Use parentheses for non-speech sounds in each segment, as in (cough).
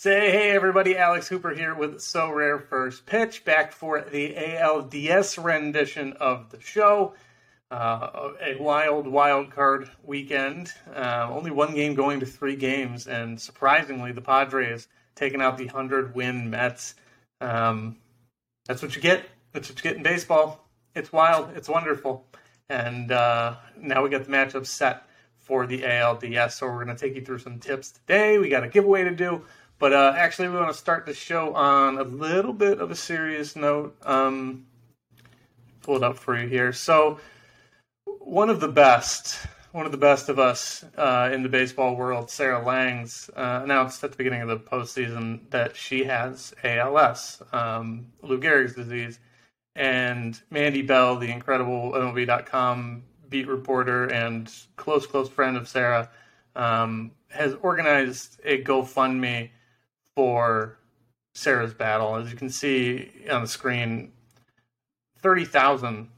Say hey everybody, Alex Hooper here with Sorare First Pitch, back for the ALDS rendition of the show. Uh, a wild, wild card weekend. Uh, only one game going to three games, and surprisingly, the Padres taking out the 100 win Mets. Um, that's what you get. That's what you get in baseball. It's wild. It's wonderful. And uh, now we got the matchup set for the ALDS. So we're going to take you through some tips today. We got a giveaway to do. But uh, actually, we want to start the show on a little bit of a serious note. Um, pull it up for you here. So, one of the best, one of the best of us uh, in the baseball world, Sarah Langs, uh, announced at the beginning of the postseason that she has ALS, um, Lou Gehrig's disease. And Mandy Bell, the incredible MLB.com beat reporter and close, close friend of Sarah, um, has organized a GoFundMe for Sarah's battle. As you can see on the screen, thirty thousand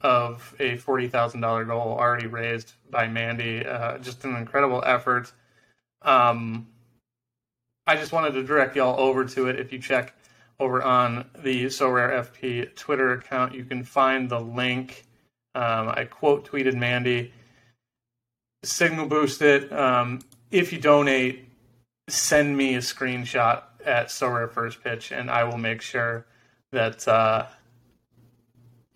of a forty thousand dollar goal already raised by Mandy. Uh, just an incredible effort. Um, I just wanted to direct y'all over to it. If you check over on the Sorare FP Twitter account, you can find the link. Um, I quote tweeted Mandy. Signal boost it. Um, if you donate, send me a screenshot at Sorare First Pitch, and I will make sure that uh,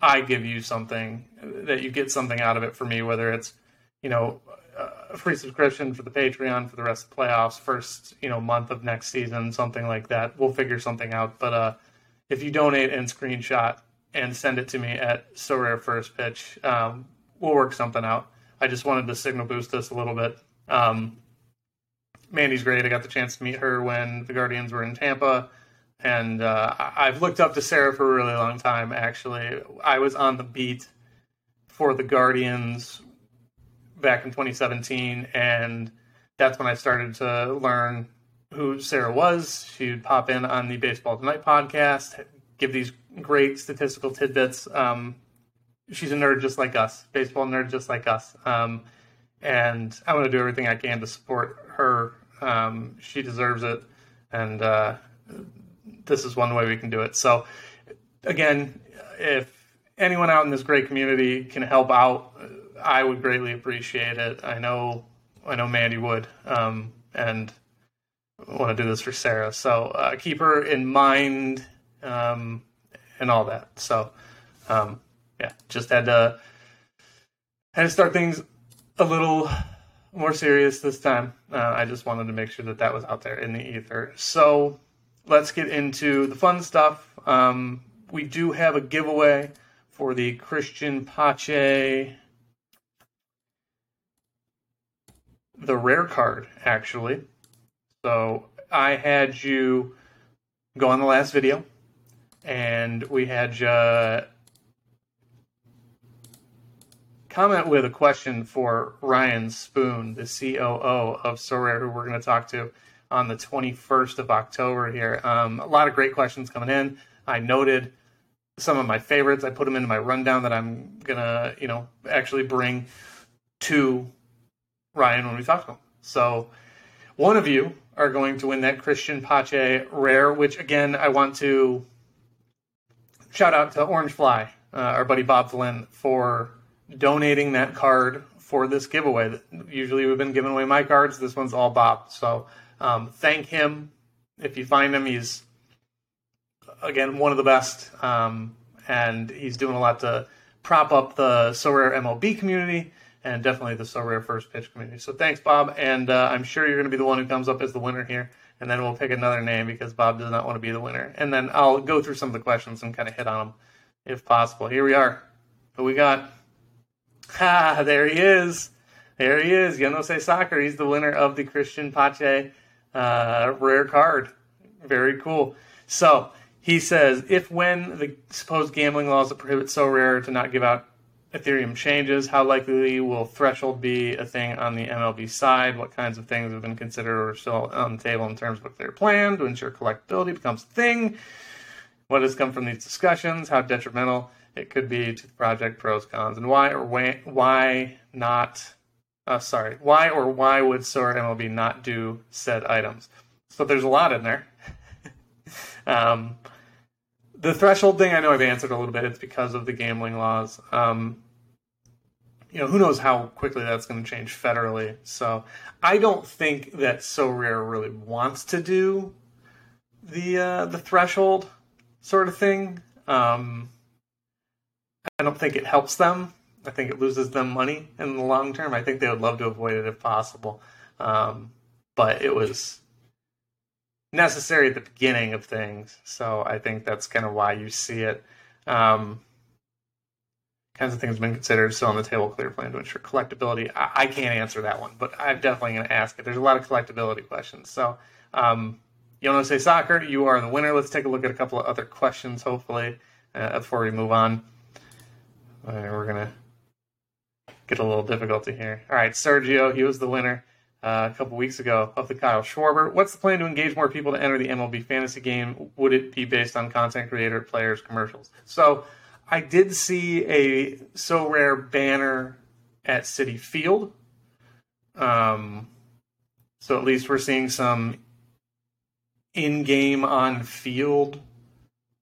I give you something that you get something out of it for me, whether it's you know a free subscription for the Patreon for the rest of the playoffs, first you know month of next season, something like that. We'll figure something out. But uh, if you donate and screenshot and send it to me at Sorare First Pitch, um, we'll work something out. I just wanted to signal boost us a little bit. Um, Mandy's great. I got the chance to meet her when the Guardians were in Tampa, and uh, I've looked up to Sarah for a really long time. Actually, I was on the beat for the Guardians back in 2017, and that's when I started to learn who Sarah was. She'd pop in on the Baseball Tonight podcast, give these great statistical tidbits. Um, she's a nerd just like us, baseball nerd just like us. Um, and I want to do everything I can to support her. Um, she deserves it, and uh, this is one way we can do it. So, again, if anyone out in this great community can help out, I would greatly appreciate it. I know, I know Mandy would, um, and I want to do this for Sarah. So uh, keep her in mind, um, and all that. So, um, yeah, just had to had to start things a little more serious this time. Uh, I just wanted to make sure that that was out there in the ether. So let's get into the fun stuff. Um, we do have a giveaway for the Christian Pache, the rare card, actually. So I had you go on the last video, and we had you comment with a question for Ryan Spoon, the COO of Sorare, who we're going to talk to on the 21st of October here. Um, a lot of great questions coming in. I noted some of my favorites. I put them into my rundown that I'm going to, you know, actually bring to Ryan when we talk to him. So one of you are going to win that Christian Pache rare, which again, I want to shout out to Orange Fly, uh, our buddy Bob Flynn, for donating that card for this giveaway. Usually we've been giving away my cards. This one's all Bob. So um, thank him. If you find him, he's again one of the best, um, and he's doing a lot to prop up the Sorare MLB community and definitely the Sorare First Pitch community. So thanks, Bob, and uh, I'm sure you're going to be the one who comes up as the winner here. And then we'll pick another name because Bob does not want to be the winner. And then I'll go through some of the questions and kind of hit on them if possible. Here we are. Who we got? Ha, there he is. There he is. Yo no sé soccer. He's the winner of the Christian Pache uh, rare card. Very cool. So he says, if when the supposed gambling laws that prohibit Sorare to not give out Ethereum changes, how likely will threshold be a thing on the MLB side? What kinds of things have been considered or still on the table in terms of they're planned to ensure collectability becomes a thing? What has come from these discussions? How detrimental it could be to the project pros cons and why or why, why not uh, sorry why or why would Sorare MLB not do said items So there's a lot in there. (laughs) um, the threshold thing, I know I've answered a little bit. It's because of the gambling laws. Um, you know, who knows how quickly that's going to change federally. So I don't think that Sorare really wants to do the uh, the threshold sort of thing. Um, I don't think it helps them. I think it loses them money in the long term. I think they would love to avoid it if possible. Um, but it was necessary at the beginning of things. So I think that's kind of why you see it. Um, kinds of things have been considered still on the table clear plan to ensure collectability. I, I can't answer that one, but I'm definitely going to ask it. There's a lot of collectability questions. So, um, you want to say soccer? You are the winner. Let's take a look at a couple of other questions, hopefully, uh, before we move on. we're going to get a little difficulty here. All right, Sergio, he was the winner uh, a couple weeks ago of the Kyle Schwarber. What's the plan to engage more people to enter the MLB fantasy game? Would it be based on content creator, players, commercials? So, I did see a Sorare banner at Citi Field. Um, so at least we're seeing some in-game on-field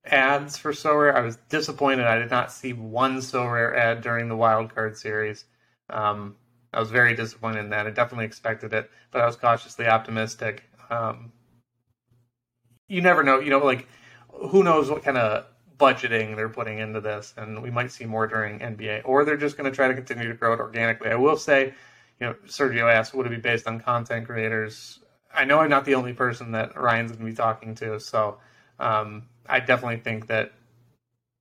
ads for Sorare. I was disappointed I did not see one Sorare ad during the Wild Card series. Um, I was very disappointed in that. I definitely expected it, but I was cautiously optimistic. Um, you never know, you know, like who knows what kind of budgeting they're putting into this, and we might see more during NBA, or they're just going to try to continue to grow it organically. I will say, you know, Sergio asked, would it be based on content creators? I know I'm not the only person that Ryan's going to be talking to, so um, I definitely think that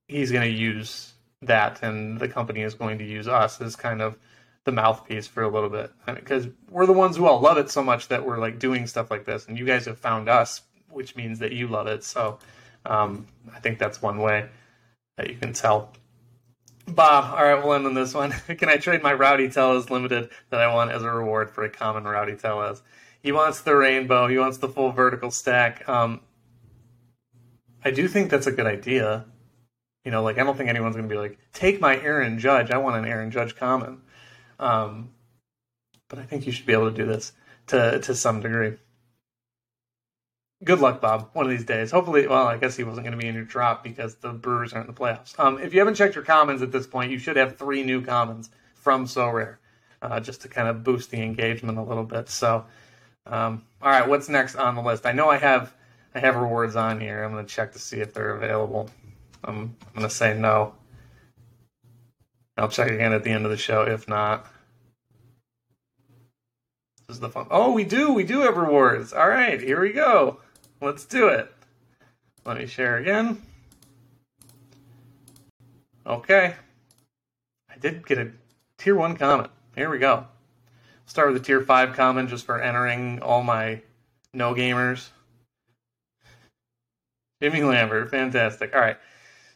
he's going to use that, and the company is going to use us as kind of the mouthpiece for a little bit because we're the ones who all love it so much that we're like doing stuff like this, and you guys have found us, which means that you love it. So um, I think that's one way that you can tell. Bob, all right, we'll end on this one. (laughs) Can I trade my Rowdy Tellez limited that I want as a reward for a common Rowdy Tellez? He wants the rainbow. He wants the full vertical stack. Um, I do think that's a good idea. You know, like I don't think anyone's going to be like, take my Aaron Judge. I want an Aaron Judge common. Um, but I think you should be able to do this to to some degree good luck, Bob. One of these days. Hopefully, well, I guess he wasn't going to be in your drop because the Brewers aren't in the playoffs. Um, if you haven't checked your commons at this point, you should have three new commons from Sorare, uh, just to kind of boost the engagement a little bit. So, um, all right, what's next on the list? I know I have I have rewards on here. I'm going to check to see if they're available. I'm, I'm going to say no. I'll check again at the end of the show if not. This is the fun. Oh, we do. We do have rewards. All right, here we go. Let's do it. Let me share again. Okay. I did get a tier 1 comment. Here we go. Start with a tier 5 common just for entering all my no gamers. Jimmy Lambert, fantastic. All right.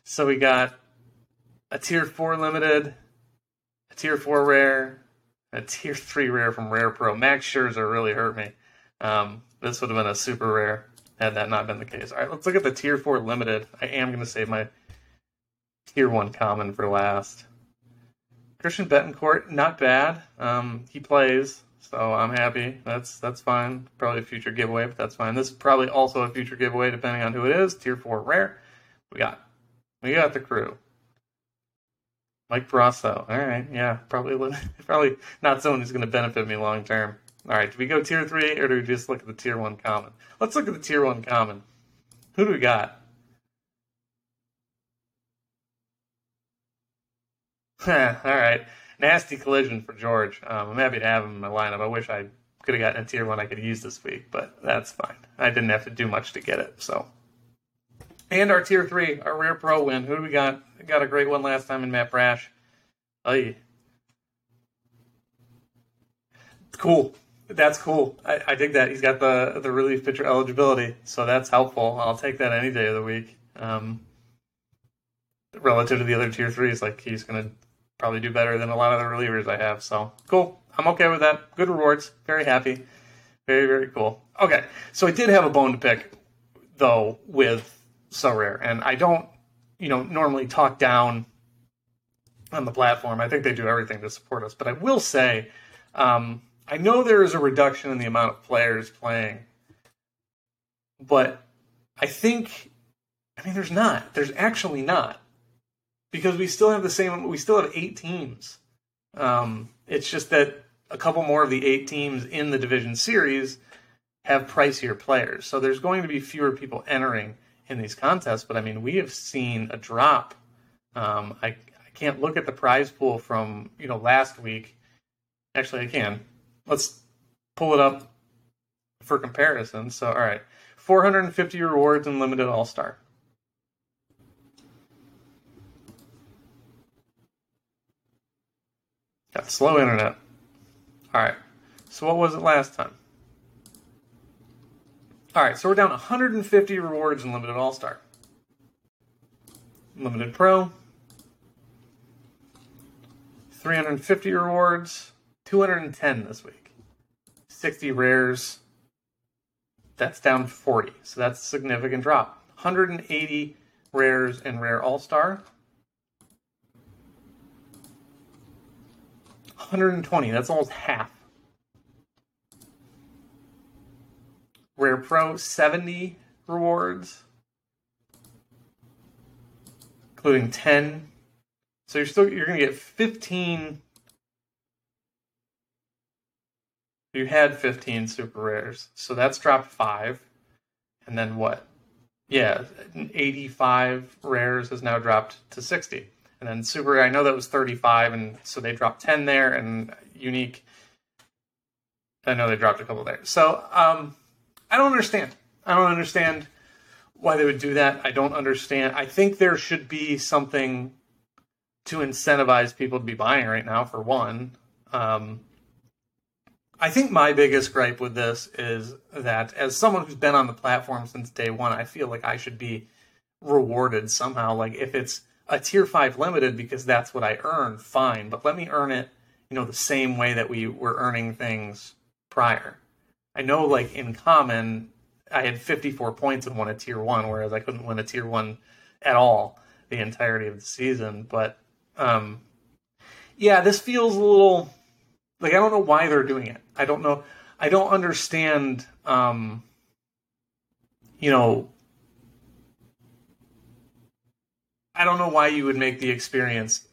So we got a tier 4 limited, a tier 4 rare, a tier 3 rare from Rare Pro. Max Scherzer really hurt me. Um, this would have been a super rare had that not been the case. All right, let's look at the tier four limited. I am going to save my tier one common for last. Christian Bethancourt, not bad. Um, he plays, so I'm happy. That's that's fine. Probably a future giveaway, but that's fine. This is probably also a future giveaway, depending on who it is. Tier four rare. We got we got the crew. Mike Brosseau. All right, yeah, probably (laughs) probably not someone who's going to benefit me long term. All right, do we go tier three or do we just look at the tier one common? Let's look at the tier one common. Who do we got? (laughs) All right, nasty collision for George. Um, I'm happy to have him in my lineup. I wish I could have gotten a tier one I could use this week, but that's fine. I didn't have to do much to get it. So, and our tier three, our rare pro win. Who do we got? We got a great one last time in Matt Brash. Hey, cool. That's cool. I, I, dig that. He's got the the relief pitcher eligibility, so that's helpful. I'll take that any day of the week. Um, relative to the other tier threes, like he's going to probably do better than a lot of the relievers I have. So cool. I'm okay with that. Good rewards. Very happy. Very very cool. Okay, so I did have a bone to pick though with Sorare. and I don't, you know, normally talk down on the platform. I think they do everything to support us, but I will say. Um, I know there is a reduction in the amount of players playing but I think, I mean, there's not. There's actually not because we still have the same. We still have eight teams. Um, it's just that a couple more of the eight teams in the division series have pricier players, so there's going to be fewer people entering in these contests. But I mean, we have seen a drop. Um, I I can't look at the prize pool from you know last week. Actually, I can. Let's pull it up for comparison. So, all right, 450 rewards in limited All Star. Got slow internet. All right. So what was it last time? All right, so we're down 150 rewards in limited All Star. Limited Pro. 350 rewards. 210 this week. 60 rares. That's down 40. So that's a significant drop. 180 rares and rare All Star. 120. That's almost half. Rare Pro 70 rewards, including 10. So you're still you're going to get 15. You had 15 super rares, so that's dropped five, and then what? Yeah, 85 rares has now dropped to 60. And then super, I know that was 35, and so they dropped 10 there, and unique. I know they dropped a couple there. So um, I don't understand. I don't understand why they would do that. I don't understand. I think there should be something to incentivize people to be buying right now. For one, um, I think my biggest gripe with this is that as someone who's been on the platform since day one, I feel like I should be rewarded somehow. Like if it's a tier five limited because that's what I earn, fine. But let me earn it, you know, the same way that we were earning things prior. I know, like in common, I had 54 points and won a tier one, whereas I couldn't win a tier one at all the entirety of the season. But um, yeah, this feels a little like I don't know why they're doing it. I don't know. I don't understand. Um, you know, I don't know why you would make the experience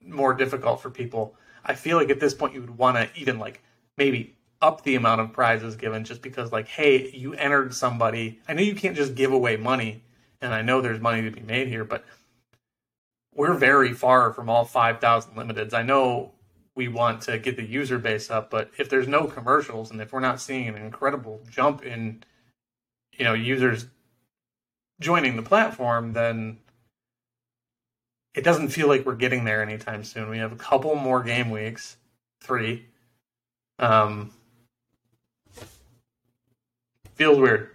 more difficult for people. I feel like at this point you would want to even like maybe up the amount of prizes given just because like hey you entered somebody i know you can't just give away money and i know there's money to be made here but we're very far from all 5000 limiteds i know we want to get the user base up but if there's no commercials and if we're not seeing an incredible jump in you know users joining the platform then it doesn't feel like we're getting there anytime soon. We have a couple more game weeks, three. Um, feels weird.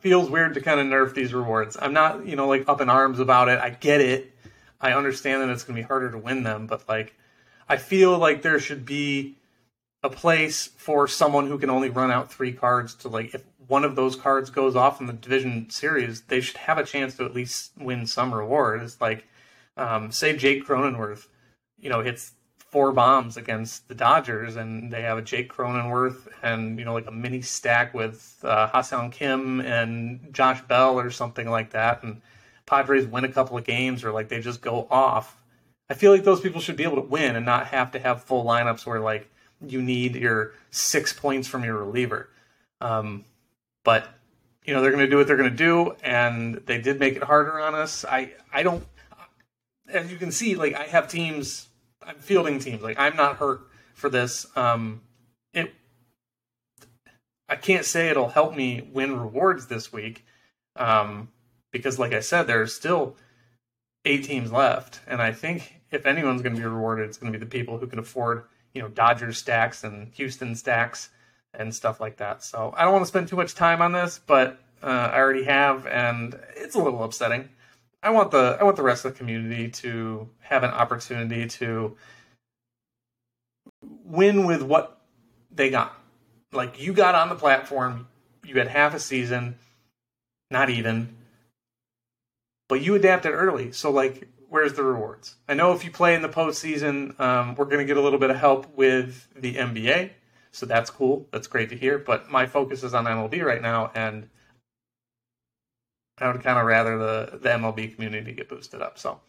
Feels weird to kind of nerf these rewards. I'm not, you know, like up in arms about it. I get it. I understand that it's going to be harder to win them, but like, I feel like there should be a place for someone who can only run out three cards to like, if one of those cards goes off in the division series, they should have a chance to at least win some reward. It's like, um, say Jake Cronenworth, you know, hits four bombs against the Dodgers, and they have a Jake Cronenworth and you know like a mini stack with uh, Ha-Seong Kim and Josh Bell or something like that, and Padres win a couple of games or like they just go off. I feel like those people should be able to win and not have to have full lineups where like you need your six points from your reliever. Um, but you know they're going to do what they're going to do, and they did make it harder on us. I I don't, as you can see, like I have teams, I'm fielding teams. Like I'm not hurt for this. Um, it, I can't say it'll help me win rewards this week, um, because like I said, there's still eight teams left, and I think if anyone's going to be rewarded, it's going to be the people who can afford you know Dodgers stacks and Houston stacks and stuff like that. So I don't want to spend too much time on this, but uh, I already have, and it's a little upsetting. I want the I want the rest of the community to have an opportunity to win with what they got. Like you got on the platform, you had half a season, not even, but you adapted early. So like, where's the rewards? I know if you play in the postseason, um, we're going to get a little bit of help with the NBA So that's cool. That's great to hear. But my focus is on MLB right now, and I would kind of rather the, the MLB community get boosted up. So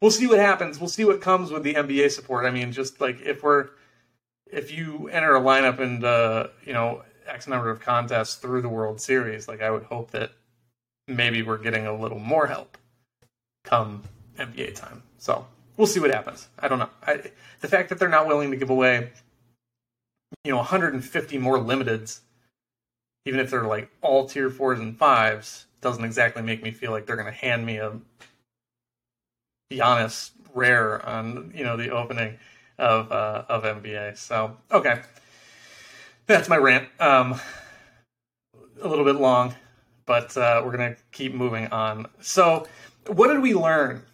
we'll see what happens. We'll see what comes with the NBA support. I mean, just like if we're if you enter a lineup and uh, you know X number of contests through the World Series, like I would hope that maybe we're getting a little more help come NBA time. So we'll see what happens. I don't know. I, the fact that they're not willing to give away, you know, 150 more limiteds, even if they're like all tier fours and fives, doesn't exactly make me feel like they're going to hand me a Giannis rare on you know the opening of uh, of NBA. So okay, that's my rant. Um, a little bit long, but uh, we're gonna keep moving on. So, what did we learn?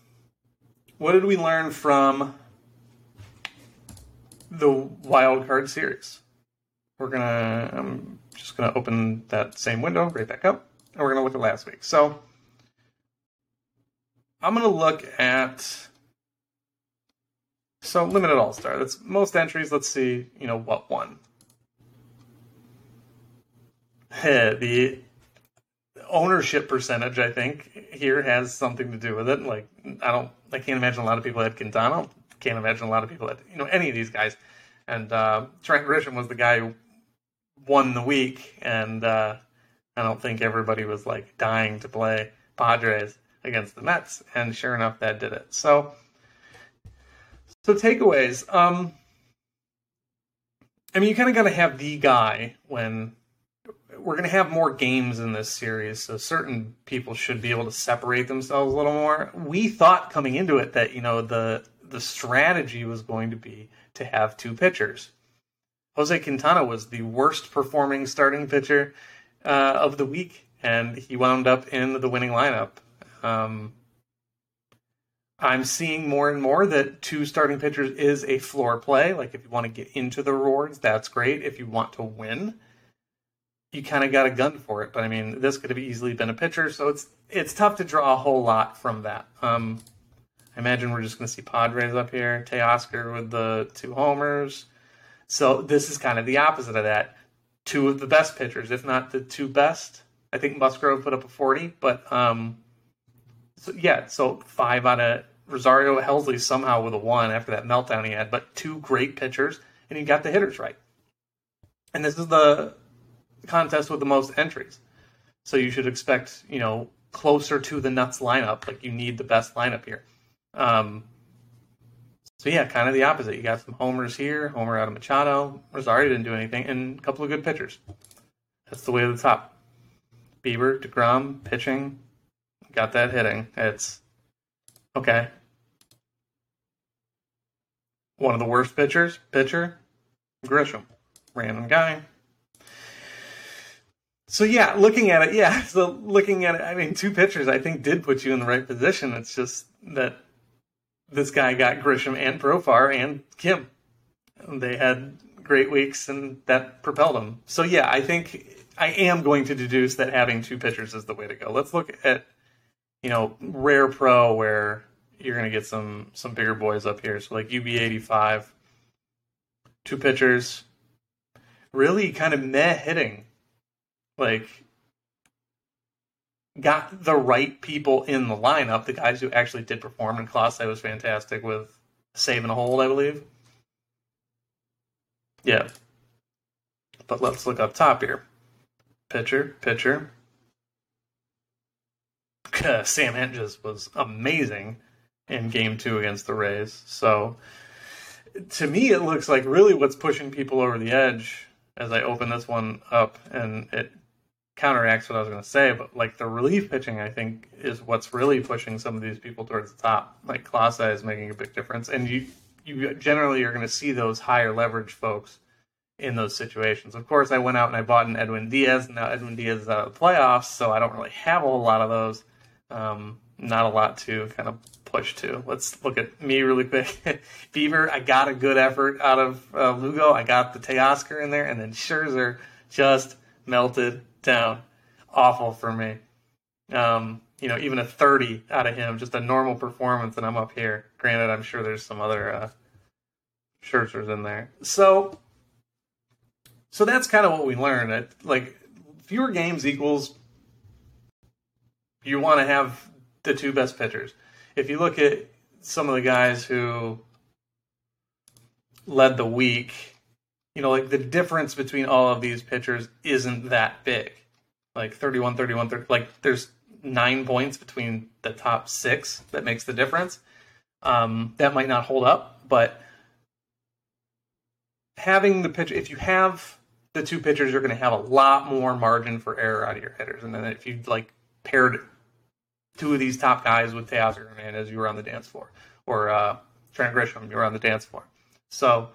What did we learn from the wild card series? We're gonna. I'm just gonna open that same window right back up, and we're gonna look at last week. So. I'm to look at so limited all star. That's most entries. Let's see, you know what won. (laughs) the ownership percentage, I think, here has something to do with it. Like I don't, I can't imagine a lot of people had Quintana. Can't imagine a lot of people had you know any of these guys. And uh, Trent Grisham was the guy who won the week, and uh, I don't think everybody was like dying to play Padres against the Mets, and sure enough, that did it. So, so takeaways. Um, I mean, you kind of got to have the guy when we're going to have more games in this series, so certain people should be able to separate themselves a little more. We thought coming into it that you know the the strategy was going to be to have two pitchers. Jose Quintana was the worst performing starting pitcher uh, of the week, and he wound up in the winning lineup. Um, I'm seeing more and more that two starting pitchers is a floor play. Like if you want to get into the rewards, that's great. If you want to win, you kind of got a gun for it. But I mean, this could have easily been a pitcher, so it's it's tough to draw a whole lot from that. Um, I imagine we're just going to see Padres up here, Teoscar with the two homers. So this is kind of the opposite of that. Two of the best pitchers, if not the two best. I think Musgrove put up a 40, but um, so, yeah, so five out of Rosario Helsley somehow with a one after that meltdown he had, but two great pitchers, and he got the hitters right. And this is the contest with the most entries. So you should expect, you know, closer to the Nuts lineup. Like you need the best lineup here. Um, so yeah, kind of the opposite. You got some homers here, homer out of Machado. Rosario didn't do anything, and a couple of good pitchers. That's the way to the top. Bieber, Degrom, pitching, got that hitting. It's okay. One of the worst pitchers, pitcher, Grisham, random guy. So yeah, looking at it, yeah. (laughs) So looking at it, I mean, two pitchers, I think, did put you in the right position. It's just that this guy got Grisham and Profar and Kim. They had great weeks, and that propelled them. So yeah, I think I am going to deduce that having two pitchers is the way to go. Let's look at you know, rare pro where you're gonna get some some bigger boys up here. So like UB eighty five, two pitchers, really kind of meh hitting, like got the right people in the lineup. The guys who actually did perform. And Clase was fantastic with saving a hold, I believe. Yeah. But let's look up top here. Pitcher, pitcher, (laughs) Sam Hentges was amazing in Game Two against the Rays. So to me, it looks like really what's pushing people over the edge as I open this one up, and it counteracts what I was going to say. But like the relief pitching, I think is what's really pushing some of these people towards the top. Like Clase is making a big difference, and you you generally are going to see those higher leverage folks in those situations. Of course, I went out and I bought an Edwin Diaz. Now Edwin Diaz is out of the playoffs, so I don't really have a whole lot of those. Um, not a lot to kind of push to. Let's look at me really quick. (laughs) Bieber, I got a good effort out of uh, Lugo. I got the Teoscar in there, and then Scherzer just melted down. Awful for me. Um, you know, even a 30 out of him, just a normal performance, and I'm up here. Granted, I'm sure there's some other uh, Scherzers in there. So So that's kind of what we learned. Like fewer games equals you want to have the two best pitchers. If you look at some of the guys who led the week, you know, like the difference between all of these pitchers isn't that big. Like 31, 31, 30, like there's nine points between the top six that makes the difference. Um, that might not hold up, but having the pitch, if you have the two pitchers, you're going to have a lot more margin for error out of your hitters. And then if you like paired two of these top guys with Teoscar Hernandez, you were on the dance floor, or uh, Trent Grisham, you were on the dance floor. So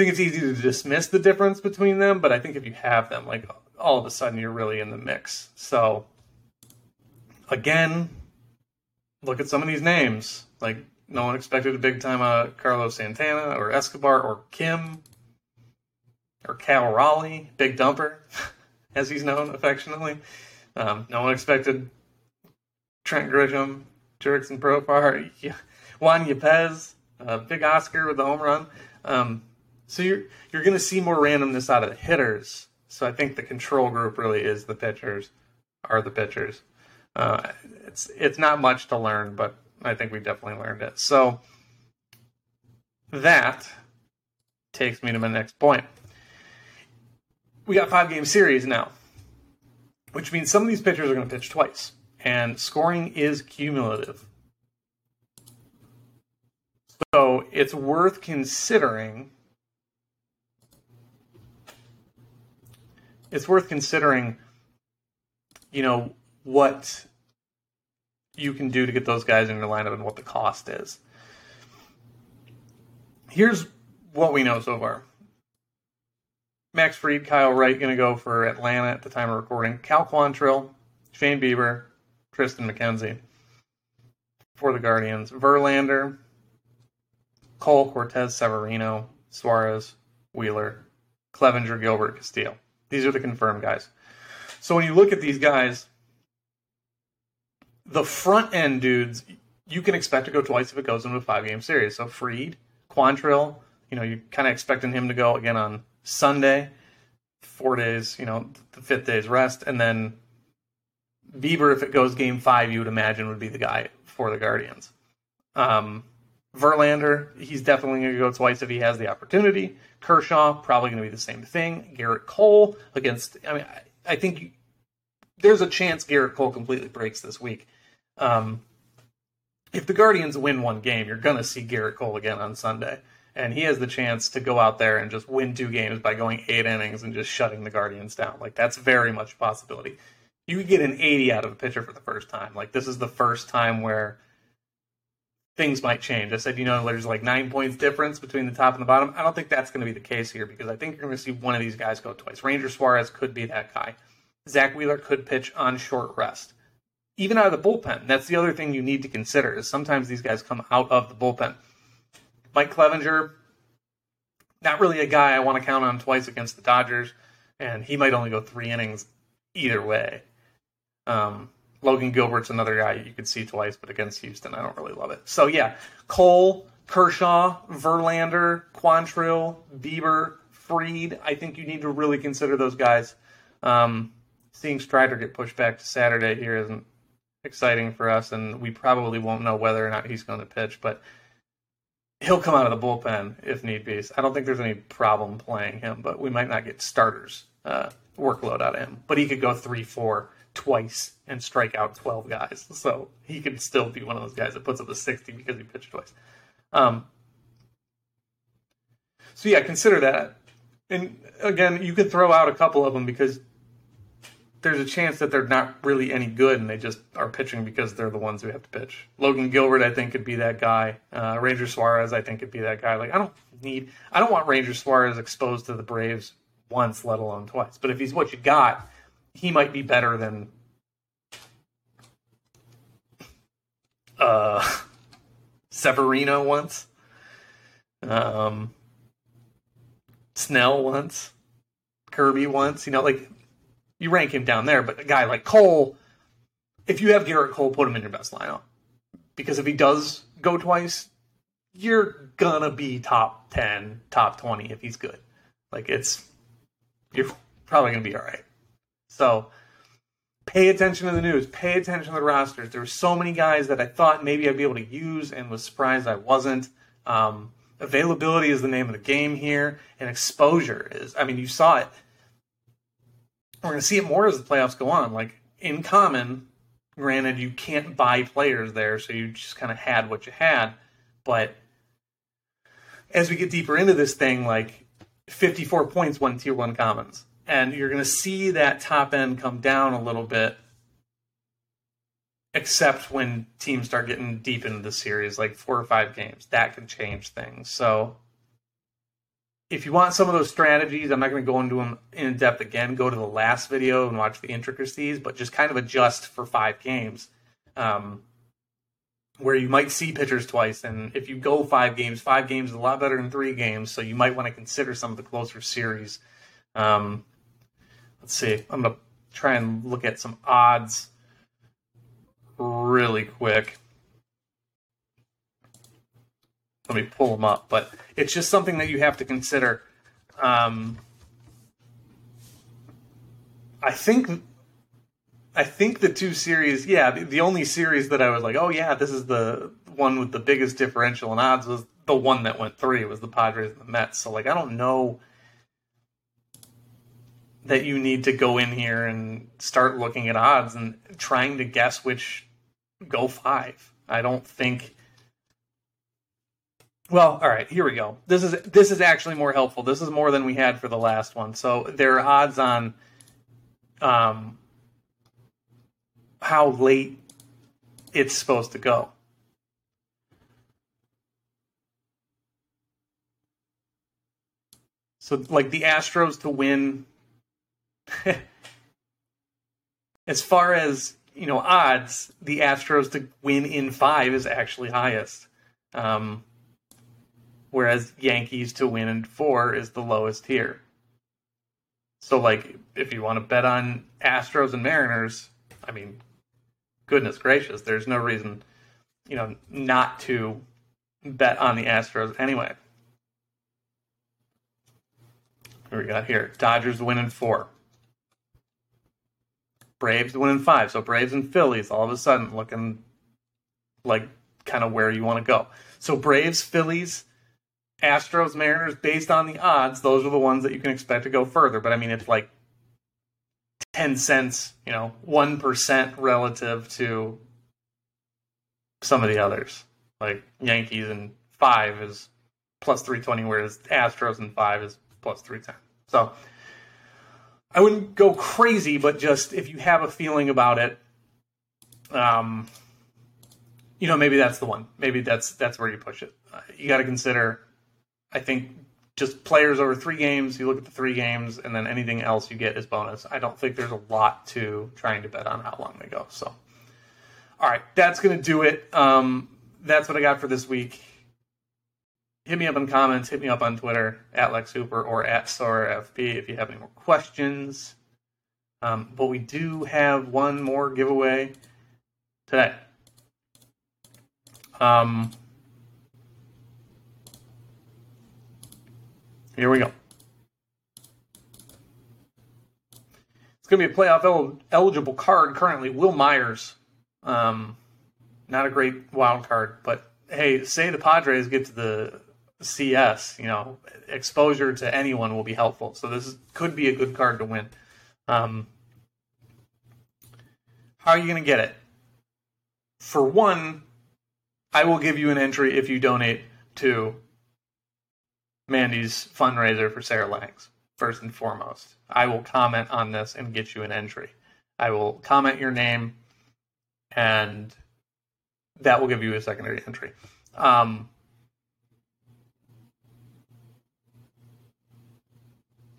think it's easy to dismiss the difference between them, but I think if you have them, like all of a sudden you're really in the mix. So again, look at some of these names. Like no one expected a big time uh, Carlos Santana or Escobar or Kim or Cal Raleigh, Big Dumper, (laughs) as he's known affectionately. Um, no one expected Trent Grisham, Jurickson Profar, (laughs) Juan Yepez, uh, Big Oscar with the home run. Um, so you're you're going to see more randomness out of the hitters. So I think the control group really is the pitchers, are the pitchers. Uh, it's it's not much to learn, but I think we definitely learned it. So that takes me to my next point. We got five game series now, which means some of these pitchers are going to pitch twice, and scoring is cumulative. So it's worth considering. It's worth considering, you know, what you can do to get those guys in your lineup and what the cost is. Here's what we know so far. Max Fried, Kyle Wright going to go for Atlanta at the time of recording. Cal Quantrill, Shane Bieber, Tristan McKenzie for the Guardians. Verlander, Cole, Cortes, Severino, Suarez, Wheeler, Clevinger, Gilbert, Castillo. These are the confirmed guys. So when you look at these guys, the front end dudes, you can expect to go twice if it goes into a five game series. So Fried, Quantrill, you know, you're kind of expecting him to go again on Sunday, four days, you know, the fifth day's rest, and then Bieber, if it goes game five, you would imagine would be the guy for the Guardians. Um, Verlander, he's definitely going to go twice if he has the opportunity. Kershaw, probably going to be the same thing. Gerrit Cole against, I mean, I, I think there's a chance Gerrit Cole completely breaks this week. Um, if the Guardians win one game, you're going to see Gerrit Cole again on Sunday. And he has the chance to go out there and just win two games by going eight innings and just shutting the Guardians down. Like, that's very much a possibility. You get an 80 out of a pitcher for the first time. Like, this is the first time where things might change. I said, you know, there's like nine points difference between the top and the bottom. I don't think that's going to be the case here because I think you're going to see one of these guys go twice. Ranger Suarez could be that guy. Zack Wheeler could pitch on short rest even out of the bullpen. That's the other thing you need to consider is sometimes these guys come out of the bullpen. Mike Clevinger, not really a guy I want to count on twice against the Dodgers, and he might only go three innings either way. Um, Logan Gilbert's another guy you could see twice, but against Houston, I don't really love it. So yeah, Cole, Kershaw, Verlander, Quantrill, Bieber, Fried. I think you need to really consider those guys. Um, seeing Strider get pushed back to Saturday here isn't exciting for us, and we probably won't know whether or not he's going to pitch, but he'll come out of the bullpen if need be. I don't think there's any problem playing him, but we might not get starters uh, workload out of him. But he could go three, four twice and strike out 12 guys. (laughs) So he can still be one of those guys that puts up a 60 because he pitched twice. Um, so yeah, consider that. And again, you could throw out a couple of them because there's a chance that they're not really any good and they just are pitching because they're the ones who have to pitch. Logan Gilbert, I think, could be that guy. Uh, Ranger Suarez, I think, could be that guy. Like, I don't need, I don't want Ranger Suarez exposed to the Braves once, let alone twice. But if he's what you got, he might be better than uh, Severino once, um, Snell once, Kirby once. You know, like you rank him down there. But a guy like Cole, if you have Gerrit Cole, put him in your best lineup because if he does go twice, you're gonna be top ten, top twenty if he's good. Like it's you're probably to be all right. So pay attention to the news, pay attention to the rosters. There were so many guys that I thought maybe I'd be able to use and was surprised I wasn't. Um, availability is the name of the game here, and exposure is. I mean, you saw it. We're going to see it more as the playoffs go on. Like in common, granted, you can't buy players there, so you just kind of had what you had. But as we get deeper into this thing, like 54 points won tier one commons and you're going to see that top end come down a little bit except when teams start getting deep into the series like four or five games that can change things. So if you want some of those strategies i'm not going to go into them in depth again go to the last video and watch the intricacies but just kind of adjust for five games um, where you might see pitchers twice and if you go five games five games is a lot better than three games so you might want to consider some of the closer series um, let's see. I'm gonna try and look at some odds really quick. Let me pull them up, but it's just something that you have to consider. Um, I think I think the two series, yeah, the, the, only series that I was like, oh yeah, this is the one with the biggest differential in odds was the one that went three It was the Padres and the Mets. So like, I don't know that you need to go in here and start looking at odds and trying to guess which go five. I don't think. Well, all right, here we go. This is this is actually more helpful. This is more than we had for the last one. So there are odds on um, how late it's supposed to go. So like the Astros to win (laughs) as far as you know odds, the Astros to win in five is actually highest, um, whereas Yankees to win in four is the lowest here. So, like, if you want to bet on Astros and Mariners, I mean, goodness gracious, there's no reason, you know, not to bet on the Astros anyway. What we got here? Dodgers win in four. Braves winning five. So Braves and Phillies all of a sudden looking like kind of where you want to go. So Braves, Phillies, Astros, Mariners, based on the odds, those are the ones that you can expect to go further. But I mean, it's like 10 cents, you know, 1% relative to some of the others. Like Yankees and five is plus 320, whereas Astros and five is plus 310. So I wouldn't go crazy, but just if you have a feeling about it, um, you know, maybe that's the one. Maybe that's that's where you push it. Uh, you got to consider. I think just players over three games. You look at the three games, and then anything else you get is bonus. I don't think there's a lot to trying to bet on how long they go. So, all right, that's gonna do it. Um, that's what I got for this week hit me up in comments, hit me up on Twitter at Lex Hooper or at SorareFP if you have any more questions. Um, but we do have one more giveaway today. Um, here we go. It's going to be a playoff el- eligible card currently. Wil Myers. Um, not a great wild card, but hey, say the Padres get to the CS, you know, exposure to anyone will be helpful. So this is, could be a good card to win. Um, how are you going to get it? For one, I will give you an entry if you donate to Mandy's fundraiser for Sarah Langs, first and foremost. I will comment on this and get you an entry. I will comment your name, and that will give you a secondary entry. Um,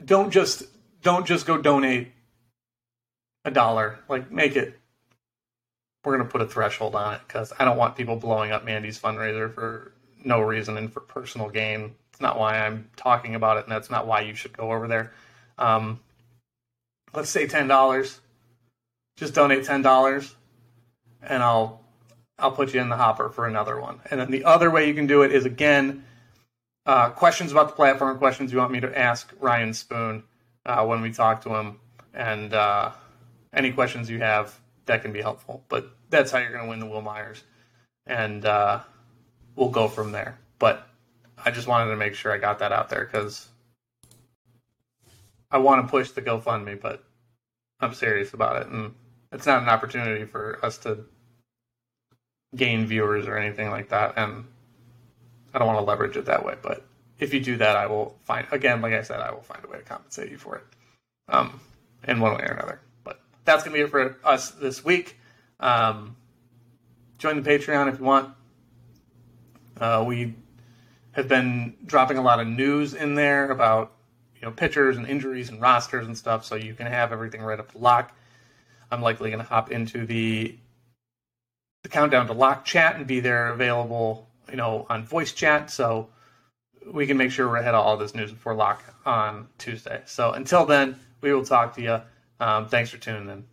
don't just don't just go donate a dollar. Like make it. We're gonna put a threshold on it because I don't want people blowing up Mandy's fundraiser for no reason and for personal gain. It's not why I'm talking about it, and that's not why you should go over there. Um, let's say ten dollars. Just donate ten dollars, and I'll I'll put you in the hopper for another one. And then the other way you can do it is again uh, questions about the platform, questions you want me to ask Ryan Spoon. uh, when we talk to him, and uh, any questions you have that can be helpful. But that's how you're going to win the Wil Myers, and uh, we'll go from there. But I just wanted to make sure I got that out there because I want to push the GoFundMe, but I'm serious about it, and it's not an opportunity for us to gain viewers or anything like that, and I don't want to leverage it that way. But if you do that, I will find again, like I said, I will find a way to compensate you for it, um, in one way or another. But that's gonna be it for us this week. Um, join the Patreon if you want. Uh, we have been dropping a lot of news in there about you know pitchers and injuries and rosters and stuff, so you can have everything right up to lock. I'm likely to hop into the the countdown to lock chat and be there available, you know, on voice chat, so we can make sure we're ahead of all this news before lock on Tuesday. So until then, we will talk to you. Um, thanks for tuning in.